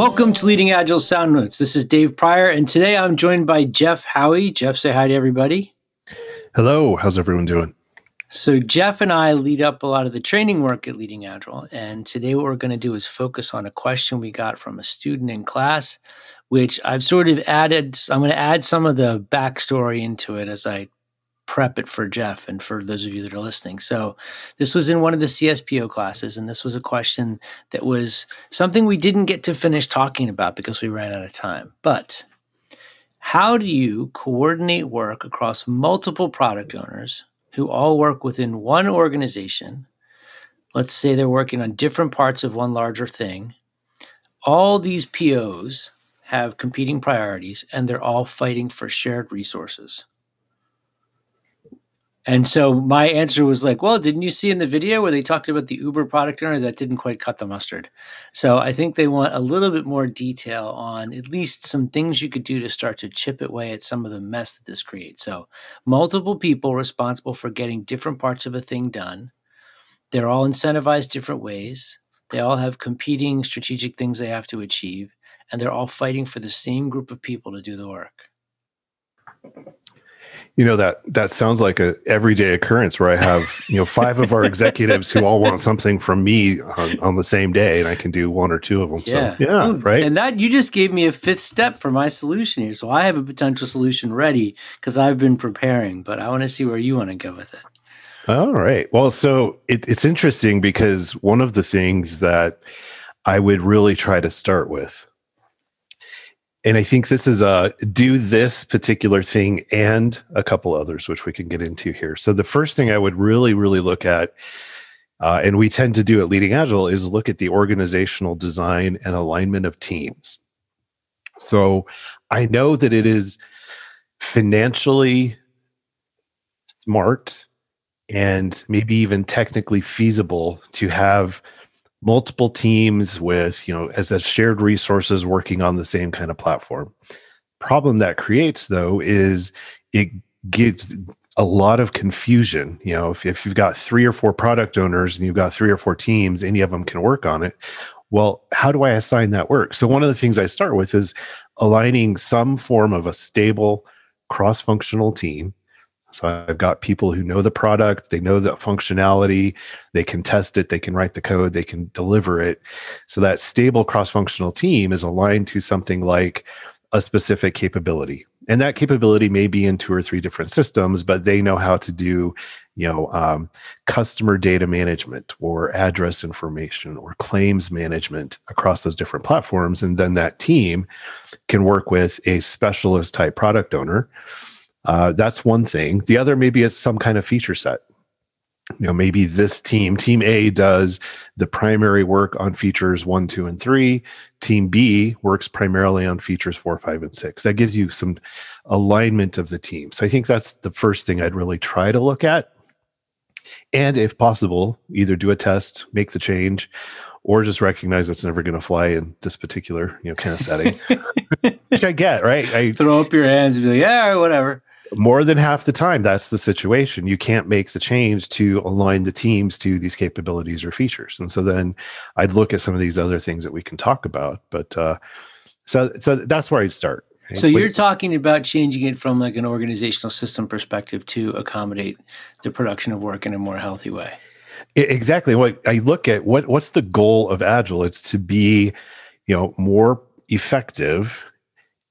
Welcome to Leading Agile Sound Notes. This is Dave Prior, and today I'm joined by Jeff Howey. Jeff, say hi to everybody. Hello, how's everyone doing? So, Jeff and I lead up a lot of the training work at Leading Agile, and today what we're going to do is focus on a question we got from a student in class, which I've sort of added. I'm going to add some of the backstory into it as I prep it for Jeff and for those of you that are listening. So, this was in one of the CSPO classes, and this was a question that was something we didn't get to finish talking about because we ran out of time. But how do you coordinate work across multiple product owners who all work within one organization? Let's say they're working on different parts of one larger thing. All these POs have competing priorities and they're all fighting for shared resources. And so my answer was like, well, didn't you see in the video where they talked about the Uber product owner? That didn't quite cut the mustard. So I think they want a little bit more detail on at least some things you could do to start to chip away at some of the mess that this creates. So multiple people responsible for getting different parts of a thing done. They're all incentivized different ways. They all have competing strategic things they have to achieve, and they're all fighting for the same group of people to do the work. You know that that sounds like a everyday occurrence where I have you know five of our executives who all want something from me on, on the same day, and I can do one or two of them. Yeah, so, yeah, Oh, right. And that you just gave me a fifth step for my solution here. So I have a potential solution ready because I've been preparing, but I want to see where you want to go with it. All right. Well, so it, it's interesting because one of the things that I would really try to start with, and I think this is a do this particular thing and a couple others, which we can get into here. So the first thing I would really, really look at, uh, and we tend to do at Leading Agile, is look at the organizational design and alignment of teams. So I know that it is financially smart and maybe even technically feasible to have multiple teams with you know as a shared resources working on the same kind of platform. Problem that creates though is it gives a lot of confusion. You know if, if you've got three or four product owners and you've got three or four teams any of them can work on it. Well how do i assign that work? So one of the things i start with is aligning some form of a stable cross-functional team so I've got people who know the product, they know the functionality, they can test it, they can write the code, they can deliver it. So that stable cross-functional team is aligned to something like a specific capability. And that capability may be in two or three different systems, but they know how to do, you know, um, customer data management or address information or claims management across those different platforms. And then that team can work with a specialist type product owner uh, that's one thing. The other maybe it's some kind of feature set. You know, maybe this team, team A does the primary work on features one, two, and three. Team B works primarily on features four, five, and six. That gives you some alignment of the team. So I think that's the first thing I'd really try to look at. And if possible, either do a test, make the change, or just recognize it's never going to fly in this particular, you know, kind of setting. Which I get, right? I Throw up your hands and be like, yeah, whatever. More than half the time that's the situation. You can't make the change to align the teams to these capabilities or features. And so then i'd look at some of these other things that we can talk about but uh so so that's where i'd start. So you're talking about changing it from like an organizational system perspective to accommodate the production of work in a more healthy way. Exactly. What i look at what what's the goal of agile? It's to be you know more effective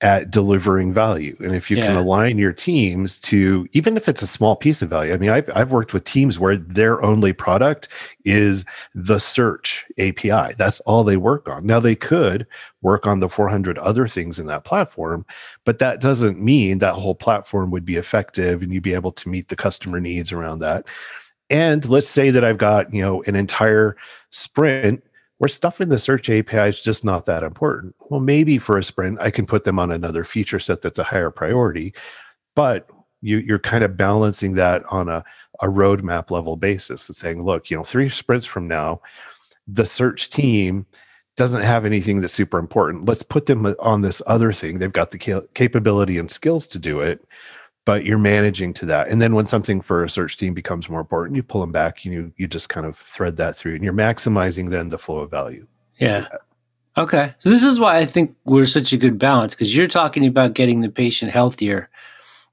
at delivering value. And if you can align your teams to even if it's a small piece of value i mean I've, I've worked with teams where their only product is the search api that's all they work on. Now they could work on the 400 other things in that platform but that doesn't mean that whole platform would be effective and you'd be able to meet the customer needs around that. And let's say that I've got, you know, an entire sprint where stuff in the search API is just not that important. Well, maybe for a sprint, I can put them on another feature set that's a higher priority, but you, you're kind of balancing that on a, a roadmap level basis and saying, look, you know, three sprints from now, the search team doesn't have anything that's super important. Let's put them uh, on this other thing. They've got the ca- capability and skills to do it, but you're managing to that. And then when something for a search team becomes more important, you pull them back. and You you just kind of thread that through, and you're maximizing then the flow of value. Yeah. Okay. So this is why I think we're such a good balance because you're talking about getting the patient healthier.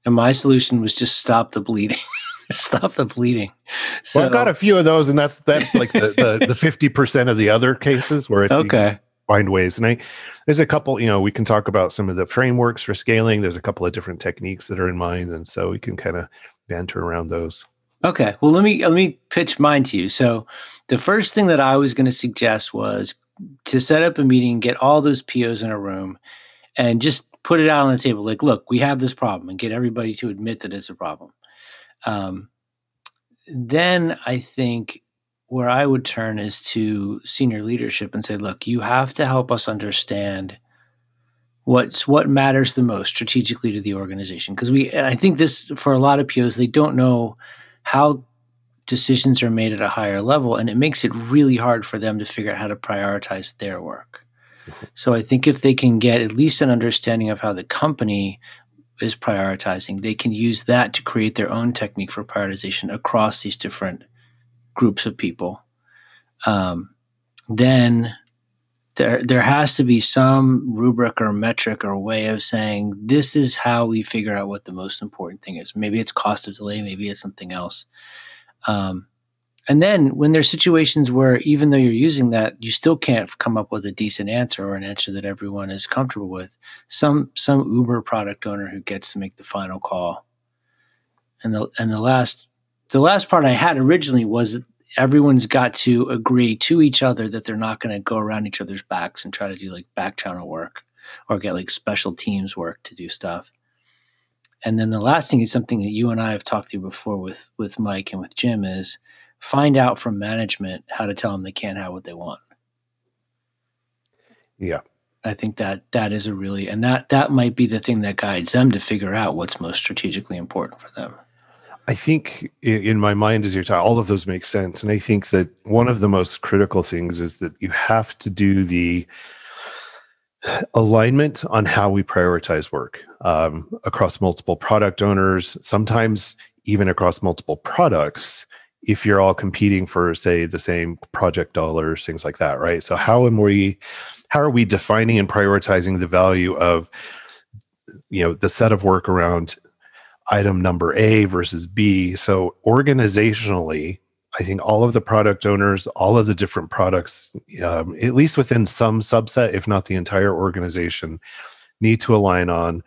And my solution was just stop the bleeding. stop the bleeding. So well, I've got a few of those, and that's that's like the the fifty percent of the other cases where it's okay. Find ways, and I there's a couple. You know, we can talk about some of the frameworks for scaling. There's a couple of different techniques that are in mind, and so we can kind of banter around those. Okay. Well, let me let me pitch mine to you. So, the first thing that I was going to suggest was to set up a meeting, get all those POs in a room, and just put it out on the table. Like, look, we have this problem, and get everybody to admit that it's a problem. Um, then I think where I would turn is to senior leadership and say, look, you have to help us understand what's what matters the most strategically to the organization. Because we, I think this for a lot of POs, they don't know how decisions are made at a higher level, and it makes it really hard for them to figure out how to prioritize their work. Mm-hmm. So I think if they can get at least an understanding of how the company is prioritizing, they can use that to create their own technique for prioritization across these different groups of people. Um, then there there has to be some rubric or metric or way of saying this is how we figure out what the most important thing is. Maybe it's cost of delay, maybe it's something else. Um, and then when there's situations where even though you're using that, you still can't come up with a decent answer or an answer that everyone is comfortable with. Some some Uber product owner who gets to make the final call. And the and the last the last part I had originally was everyone's got to agree to each other that they're not going to go around each other's backs and try to do like back channel work or get like special teams work to do stuff. And then the last thing is something that you and I have talked through before with with Mike and with Jim is find out from management how to tell them they can't have what they want. Yeah. I think that that is a really and that that might be the thing that guides them to figure out what's most strategically important for them. I think in my mind as you're talking, all of those make sense. And I think that one of the most critical things is that you have to do the alignment on how we prioritize work um, across multiple product owners, sometimes even across multiple products if you're all competing for say the same project dollars things like that right so how am we how are we defining and prioritizing the value of you know the set of work around item number a versus b. So organizationally i think all of the product owners all of the different products um, at least within some subset if not the entire organization need to align on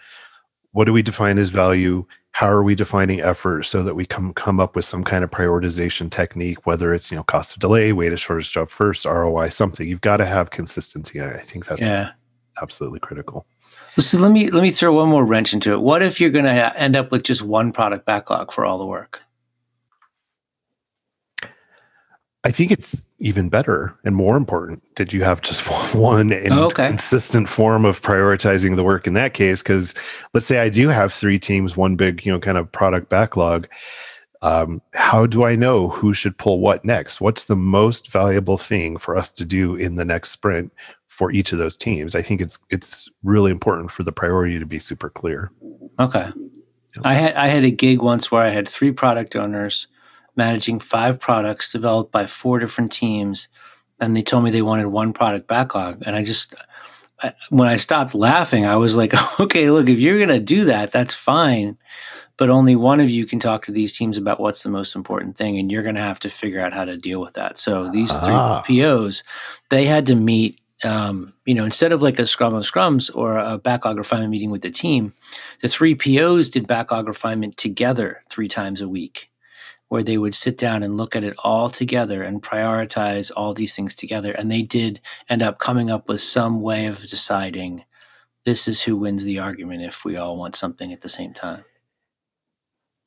what do we define as value? How are we defining effort so that we come come up with some kind of prioritization technique whether it's you know cost of delay weighted shortest job first roi something. You've got to have consistency. I think that's yeah. absolutely critical so let me let me throw one more wrench into it what if you're going to end up with just one product backlog for all the work I think it's even better and more important that you have just one and oh, okay. consistent form of prioritizing the work in that case. Because let's say I do have three teams, one big, you know, kind of product backlog. Um, how do I know who should pull what next? What's the most valuable thing for us to do in the next sprint for each of those teams? I think it's it's really important for the priority to be super clear. Okay. I had I had a gig once where I had three product owners managing five products developed by four different teams, and they told me they wanted one product backlog. And I just, I, when I stopped laughing, I was like, okay, look, if you're going to do that, that's fine. But only one of you can talk to these teams about what's the most important thing, and you're going to have to figure out how to deal with that. So these three ah. POs, they had to meet um, you know, instead of like a scrum of scrums or a backlog refinement meeting with the team, the three POs did backlog refinement together three times a week where they would sit down and look at it all together and prioritize all these things together. And they did end up coming up with some way of deciding this is who wins the argument if we all want something at the same time.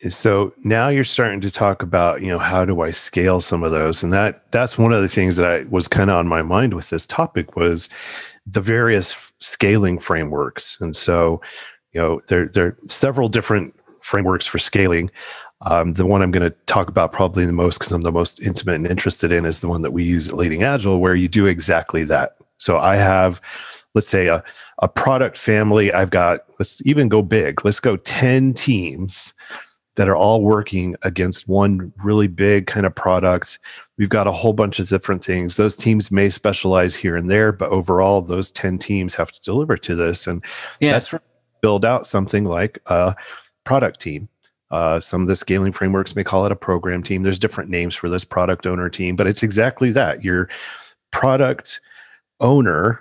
So now you're starting to talk about, you know, how do I scale some of those? And that that's one of the things that I was kind of on my mind with this topic was the various scaling frameworks. And so, you know, there there are several different frameworks for scaling. Um, the one I'm going to talk about probably the most because I'm the most intimate and interested in is the one that we use at Leading Agile, where you do exactly that. So I have, let's say, a, a product family. I've got, let's even go big. Let's go 10 teams that are all working against one really big kind of product. We've got a whole bunch of different things. Those teams may specialize here and there, but overall, those 10 teams have to deliver to this. And yeah. that's build out something like a product team. Uh, some of the scaling frameworks may call it a program team. There's different names for this product owner team, but it's exactly that. Your product owner,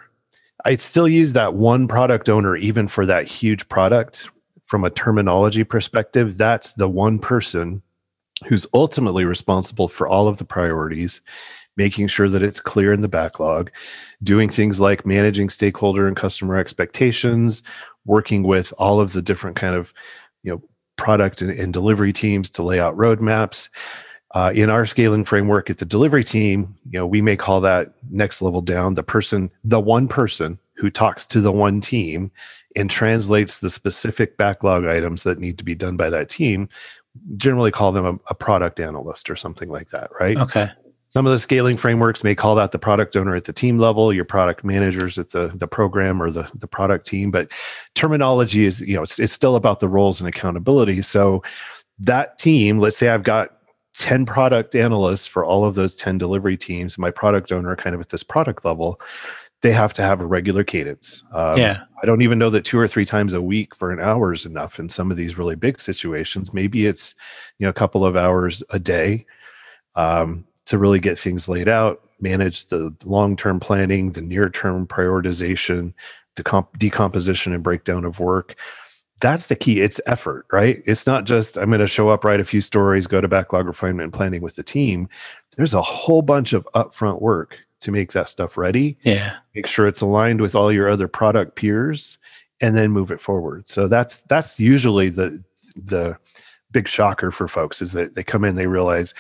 I'd still use that one product owner even for that huge product from a terminology perspective, that's the one person who's ultimately responsible for all of the priorities, making sure that it's clear in the backlog, doing things like managing stakeholder and customer expectations, working with all of the different kind of, you know, product and, and delivery teams to lay out roadmaps. Uh, in our scaling framework at the delivery team, you know, we may call that next level down the person, the one person who talks to the one team and translates the specific backlog items that need to be done by that team generally call them a, a, product analyst or something like that right? Okay. Some of the scaling frameworks may call that the product owner at the team level your product managers at the, the program or the, the product team but terminology is you know it's, it's still about the roles and accountability. So that team let's say i've got 10 product analysts for all of those 10 delivery teams my product owner kind of at this product level they have to have a regular cadence. Um, yeah. I don't even know that two or three times a week for an hour is enough in some of these really big situations. Maybe it's, you know, a couple of hours a day um, to really get things laid out, manage the long term planning, the near term prioritization, the comp- decomposition and breakdown of work. That's the key. It's effort, right? It's not just I'm going to show up, write a few stories, go to backlog refinement and planning with the team. There's a whole bunch of upfront work to make that stuff ready. Yeah. Make sure it's aligned with all your other product peers and then move it forward. So that's that's usually the the big shocker for folks is that they come in they realize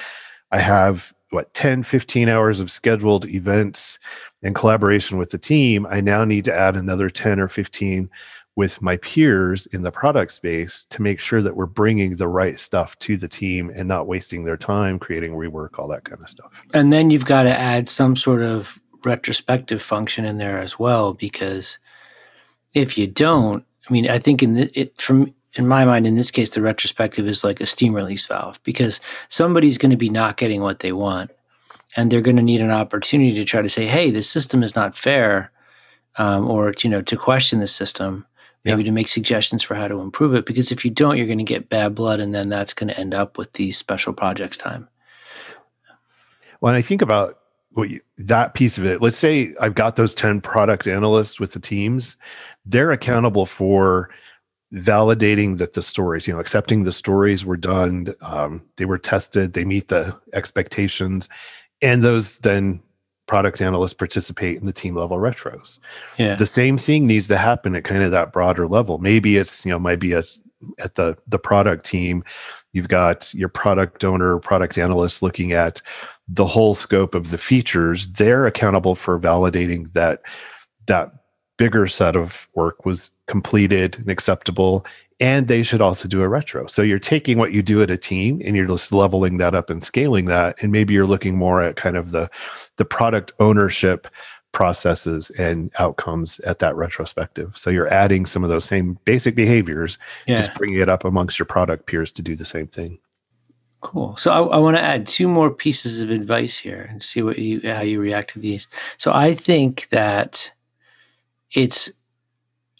I have what 10 15 hours of scheduled events in collaboration with the team. I now need to add another 10 or 15 with my peers in the product space to make sure that we're bringing the right stuff to the team and not wasting their time creating rework all that kind of stuff. And then you've got to add some sort of retrospective function in there as well because if you don't i mean i think in the, it from in my mind in this case the retrospective is like a steam release valve because somebody's going to be not getting what they want and they're going to need an opportunity to try to say hey this system is not fair um, or you know to question the system maybe to make suggestions for how to improve it. Because if you don't, you're going to get bad blood, and then that's going to end up with the special projects time. When I think about what you, that piece of it, let's say I've got those 10 product analysts with the teams, they're accountable for validating that the stories, you know, accepting the stories were done, um, they were tested, they meet the expectations, and those then product analysts participate in the team level retros. Yeah. The same thing needs to happen at kind of that broader level. Maybe it's, you know, might be a, at the the product team, you've got your product owner, product analyst looking at the whole scope of the features. They're accountable for validating that that bigger set of work was completed and acceptable and they should also do a retro. So you're taking what you do at a team and you're just leveling that up and scaling that. And maybe you're looking more at kind of the the product ownership processes and outcomes at that retrospective. So you're adding some of those same basic behaviors, yeah. just bringing it up amongst your product peers to do the same thing. Cool. So I, I want to add two more pieces of advice here and see what you how you react to these. So I think that it's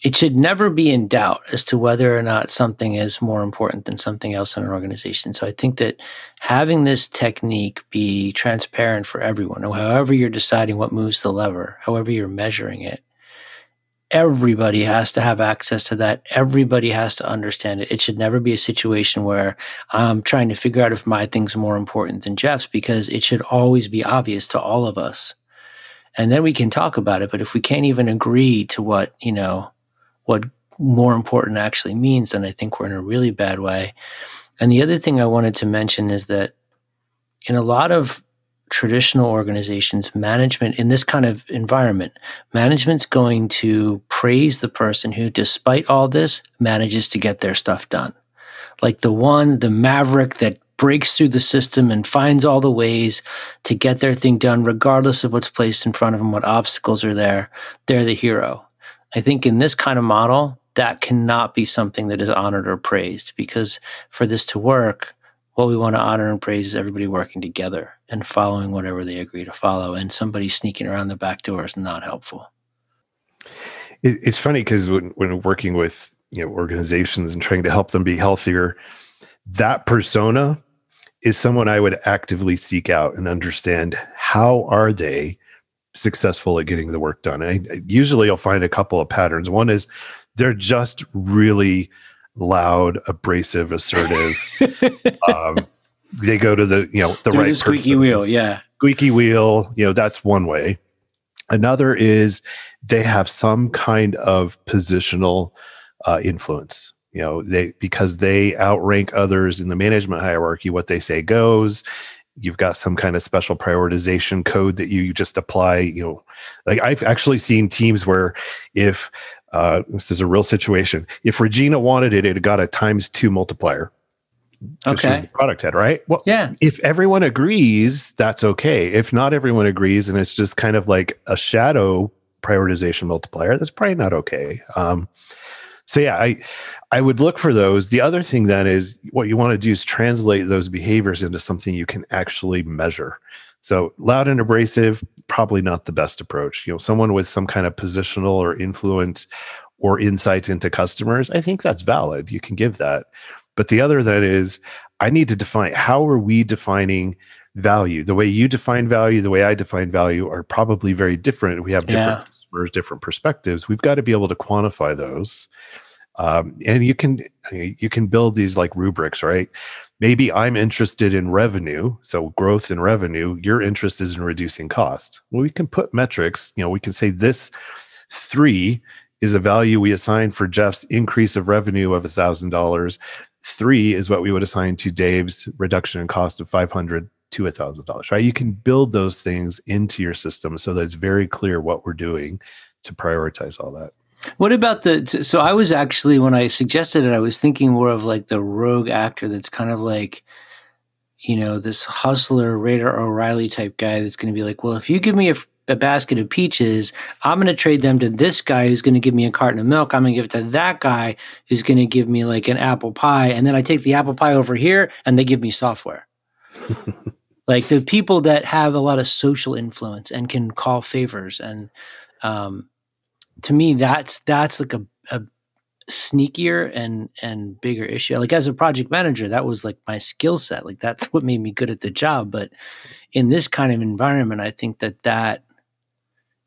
it should never be in doubt as to whether or not something is more important than something else in an organization. So I think that having this technique be transparent for everyone, however you're deciding what moves the lever, however you're measuring it, everybody has to have access to that. Everybody has to understand it. It should never be a situation where I'm trying to figure out if my thing's more important than Jeff's because it should always be obvious to all of us. And then we can talk about it. But if we can't even agree to what, you know, what more important actually means, then I think we're in a really bad way. And the other thing I wanted to mention is that in a lot of traditional organizations, management in this kind of environment, management's going to praise the person who, despite all this, manages to get their stuff done. Like the one, the maverick that breaks through the system and finds all the ways to get their thing done, regardless of what's placed in front of them, what obstacles are there. They're the hero. I think in this kind of model, that cannot be something that is honored or praised because for this to work, what we want to honor and praise is everybody working together and following whatever they agree to follow. And somebody sneaking around the back door is not helpful. It's funny because when, when working with you know organizations and trying to help them be healthier, that persona is someone I would actively seek out and understand how are they successful at getting the work done. And I, usually I'll find a couple of patterns. One is they're just really loud, abrasive, assertive. um, they go to the you know the Through right the squeaky person. wheel. Yeah. Squeaky wheel. You know that's one way. Another is they have some kind of positional uh, influence. You know they because they outrank others in the management hierarchy. What they say goes. You've got some kind of special prioritization code that you just apply. You know, like I've actually seen teams where if uh, this is a real situation. If Regina wanted it, it got a times two multiplier Okay. the product head, right? Well, Yeah. if everyone agrees, that's okay. If not everyone agrees, and it's just kind of like a shadow prioritization multiplier, that's probably not okay. Um, so yeah, I I would look for those. The other thing then is what you want to do is translate those behaviors into something you can actually measure. So loud and abrasive, probably not the best approach. You know, someone with some kind of positional or influence or insight into customers, I think that's valid. You can give that. But the other then is I need to define how are we defining value? The way you define value, the way I define value are probably very different. We have different Yeah. Customers, different perspectives. We've got to be able to quantify those. Um, and you can you can build these like rubrics, right? Maybe I'm interested in revenue, so growth in revenue. Your interest is in reducing cost. Well, we can put metrics. You know, we can say this three is a value we assign for Jeff's increase of revenue of a thousand dollars. Three is what we would assign to Dave's reduction in cost of five hundred to a thousand dollars. Right? You can build those things into your system so that it's very clear what we're doing to prioritize all that. What about the? So I was actually when I suggested it, I was thinking more of like the rogue actor that's kind of like, you know, this hustler, Radar O'Reilly type guy that's going to be like, well, if you give me a basket of peaches, I'm going to trade them to this guy who's going to give me a carton of milk. I'm going to give it to that guy who's going to give me like an apple pie, and then I take the apple pie over here, and they give me software. like the people that have a lot of social influence and can call favors and um, to me that's that's like a, a sneakier and and bigger issue. Like as a project manager that was like my skill set. Like that's what made me good at the job. But in this kind of environment i think that that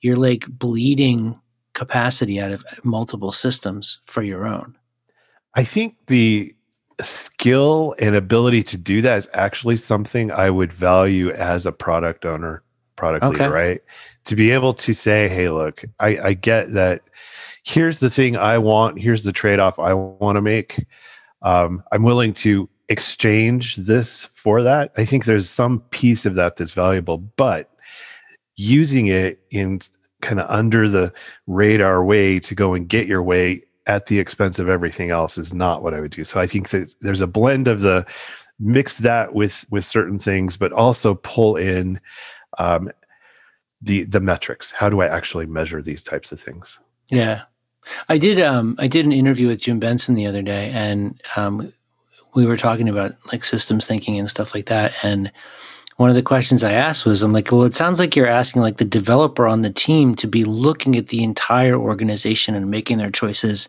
you're like bleeding capacity out of multiple systems for your own. I think the skill and ability to do that is actually something I would value as a product owner, product Okay. leader, right? To be able to say, hey, look, I, I get that here's the thing I want, here's the trade off I want to make. Um, I'm willing to exchange this for that. I think there's some piece of that that's valuable, but using it in kind of under the radar way to go and get your way at the expense of everything else is not what I would do. So I think that there's a blend of the mix that with with certain things, but also pull in um, the the metrics. How do I actually measure these types of things? Yeah, I did. Um, I did an interview with Jim Benson the other day, and um, we were talking about like systems thinking and stuff like that. And one of the questions I asked was, I'm like, well, it sounds like you're asking like the developer on the team to be looking at the entire organization and making their choices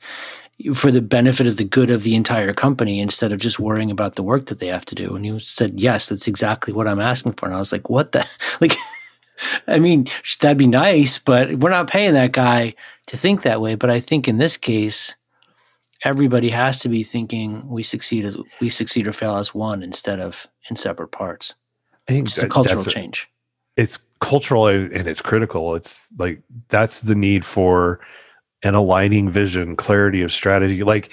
for the benefit of the good of the entire company instead of just worrying about the work that they have to do. And you said, yes, that's exactly what I'm asking for. And I was like, what the like. I mean, that'd be nice, but we're not paying that guy to think that way. But I think in this case, everybody has to be thinking we succeed as we succeed or fail as one instead of in separate parts. I think is a cultural a- change. it's cultural and and it's critical. It's like that's the need for an aligning vision, clarity of strategy. Like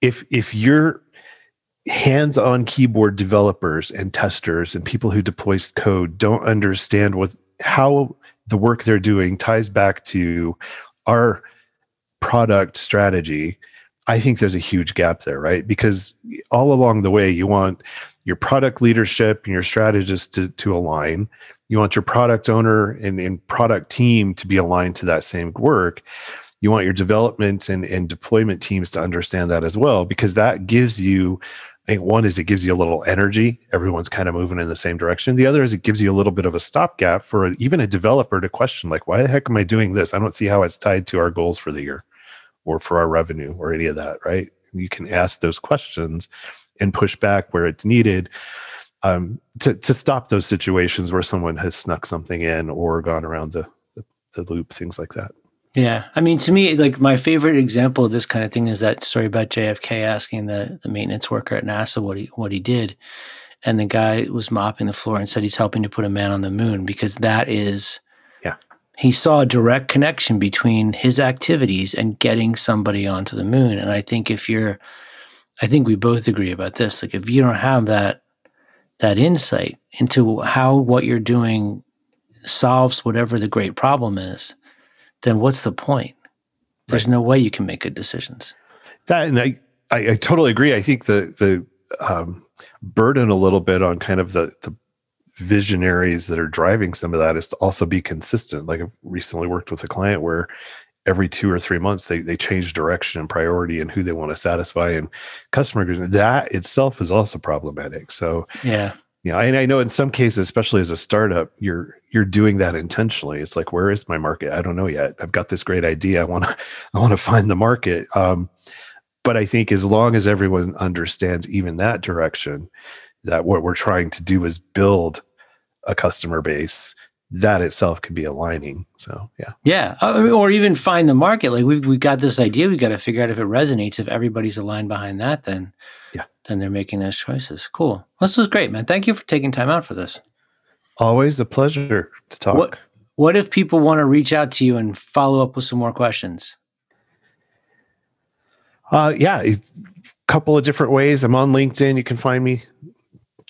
if if you're hands-on keyboard developers and testers and people who deploy code don't understand what how the work they're doing ties back to our product strategy i think there's a huge gap there right because all along the way you want your product leadership and your strategists to, to align you want your product owner and, and product team to be aligned to that same work you want your development and, and deployment teams to understand that as well, because that gives you, I think one is it gives you a little energy. Everyone's kind of moving in the same direction. The other is it gives you a little bit of a stopgap for even a developer to question, like, why the heck am I doing this? I don't see how it's tied to our goals for the year or for our revenue or any of that, right? You can ask those questions and push back where it's needed um, to, to stop those situations where someone has snuck something in or gone around the, the, the loop, things like that. Yeah. I mean, to me, like my favorite example of this kind of thing is that story about JFK asking the, the maintenance worker at NASA what he, what he did. And the guy was mopping the floor and said he's helping to put a man on the moon because that is, he saw a direct connection between his activities and getting somebody onto the moon. And I think if you're, I think we both agree about this. Like if you don't have that, that insight into how what you're doing solves whatever the great problem is, then what's the point? There's right. no way you can make good decisions. That and I, I, I totally agree. I think the the um, burden a little bit on kind of the the visionaries that are driving some of that is to also be consistent. Like I've recently worked with a client where every two or three months they they change direction and priority and who they want to satisfy and customer that itself is also problematic. So yeah, yeah, and I know in some cases, especially as a startup, you're you're doing that intentionally. It's like, where is my market? I don't know yet. I've got this great idea. I want to I want to find the market. Um, but I think as long as everyone understands even that direction, that what we're trying to do is build a customer base that itself could be aligning. So yeah, yeah, or even find the market. Like we we got this idea, we got to figure out if it resonates. If everybody's aligned behind that, then yeah, then they're making those choices. Cool. This was great, man. Thank you for taking time out for this. Always a pleasure to talk. What, what if people want to reach out to you and follow up with some more questions? Uh, yeah, a couple of different ways. I'm on LinkedIn. You can find me,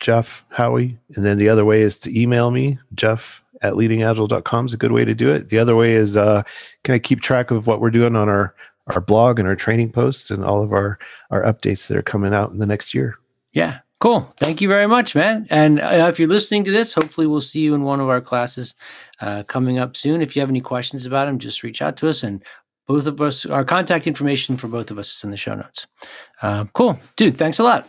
Jeff Howey. And then the other way is to email me, Jeff at leadingagile.com is a good way to do it. The other way is uh, can I keep track of what we're doing on our our blog and our training posts and all of our our updates that are coming out in the next year. Yeah, cool. Thank you very much, man. And uh, if you're listening to this, hopefully we'll see you in one of our classes uh, coming up soon. If you have any questions about them, just reach out to us and. Both of us, our contact information for both of us is in the show notes. Uh, cool. Dude, thanks a lot.